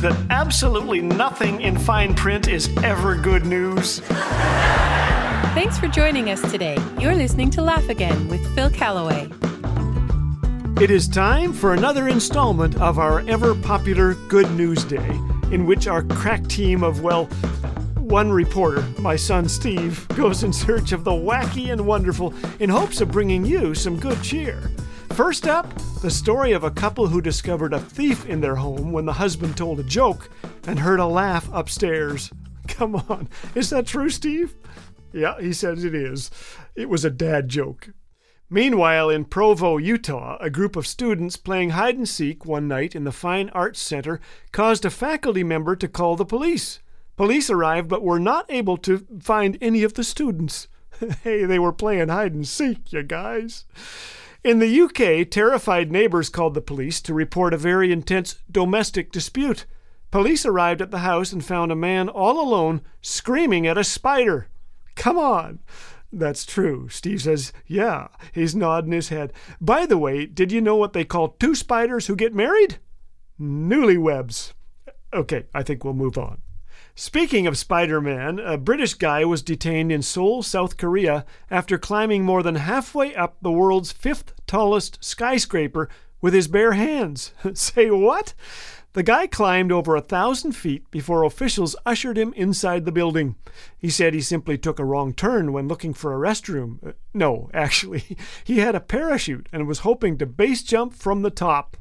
that absolutely nothing in fine print is ever good news. Thanks for joining us today. You're listening to Laugh Again with Phil Callaway. It is time for another installment of our ever popular Good News Day, in which our crack team of, well, one reporter, my son Steve, goes in search of the wacky and wonderful in hopes of bringing you some good cheer. First up, the story of a couple who discovered a thief in their home when the husband told a joke and heard a laugh upstairs. Come on, is that true, Steve? Yeah, he says it is. It was a dad joke. Meanwhile, in Provo, Utah, a group of students playing hide and seek one night in the Fine Arts Center caused a faculty member to call the police. Police arrived but were not able to find any of the students. hey, they were playing hide and seek, you guys. In the UK, terrified neighbors called the police to report a very intense domestic dispute. Police arrived at the house and found a man all alone screaming at a spider. Come on. That's true. Steve says, Yeah. He's nodding his head. By the way, did you know what they call two spiders who get married? Newlywebs. Okay, I think we'll move on. Speaking of Spider Man, a British guy was detained in Seoul, South Korea, after climbing more than halfway up the world's fifth tallest skyscraper with his bare hands. Say what? The guy climbed over a thousand feet before officials ushered him inside the building. He said he simply took a wrong turn when looking for a restroom. Uh, no, actually, he had a parachute and was hoping to base jump from the top.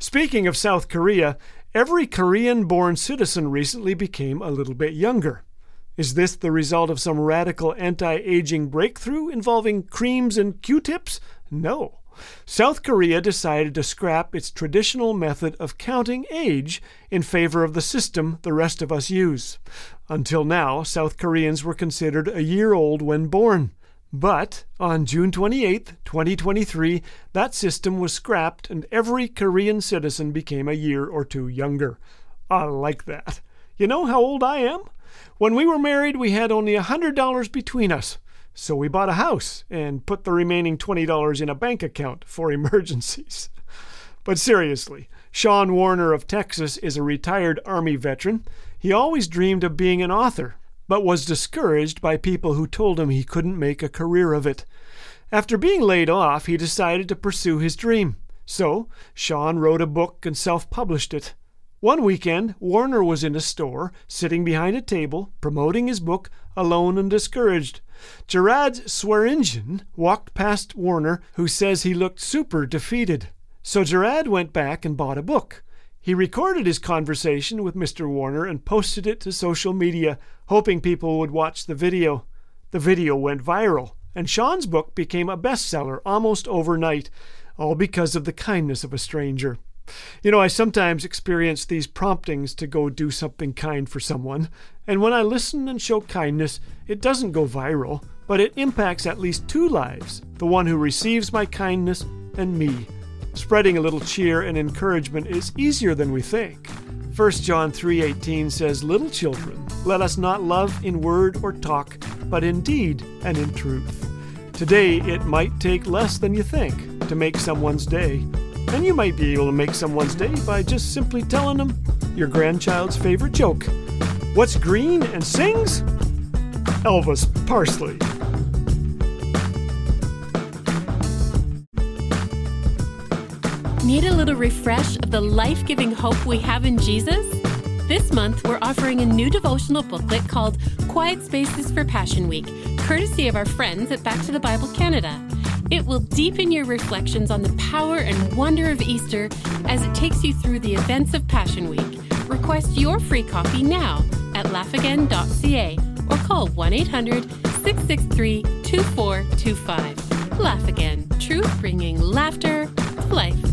Speaking of South Korea, Every Korean born citizen recently became a little bit younger. Is this the result of some radical anti aging breakthrough involving creams and Q tips? No. South Korea decided to scrap its traditional method of counting age in favor of the system the rest of us use. Until now, South Koreans were considered a year old when born. But on June 28, 2023, that system was scrapped and every Korean citizen became a year or two younger. I like that. You know how old I am? When we were married, we had only a $100 between us. So we bought a house and put the remaining $20 in a bank account for emergencies. But seriously, Sean Warner of Texas is a retired Army veteran. He always dreamed of being an author, but was discouraged by people who told him he couldn't make a career of it. After being laid off, he decided to pursue his dream. So, Sean wrote a book and self published it. One weekend, Warner was in a store, sitting behind a table, promoting his book, alone and discouraged. Gerard Swearingen walked past Warner, who says he looked super defeated. So Gerard went back and bought a book. He recorded his conversation with Mr. Warner and posted it to social media, hoping people would watch the video. The video went viral, and Sean's book became a bestseller almost overnight, all because of the kindness of a stranger. You know, I sometimes experience these promptings to go do something kind for someone, and when I listen and show kindness, it doesn't go viral, but it impacts at least two lives the one who receives my kindness and me. Spreading a little cheer and encouragement is easier than we think. 1 John 3:18 says, "Little children, let us not love in word or talk, but in deed and in truth." Today it might take less than you think to make someone's day. And you might be able to make someone's day by just simply telling them your grandchild's favorite joke. What's green and sings? Elvis Parsley. Need a little refresh of the life giving hope we have in Jesus? This month, we're offering a new devotional booklet called Quiet Spaces for Passion Week, courtesy of our friends at Back to the Bible Canada. It will deepen your reflections on the power and wonder of Easter as it takes you through the events of Passion Week. Request your free copy now at laughagain.ca or call 1 800 663 2425. Laugh Again, truth bringing laughter to life.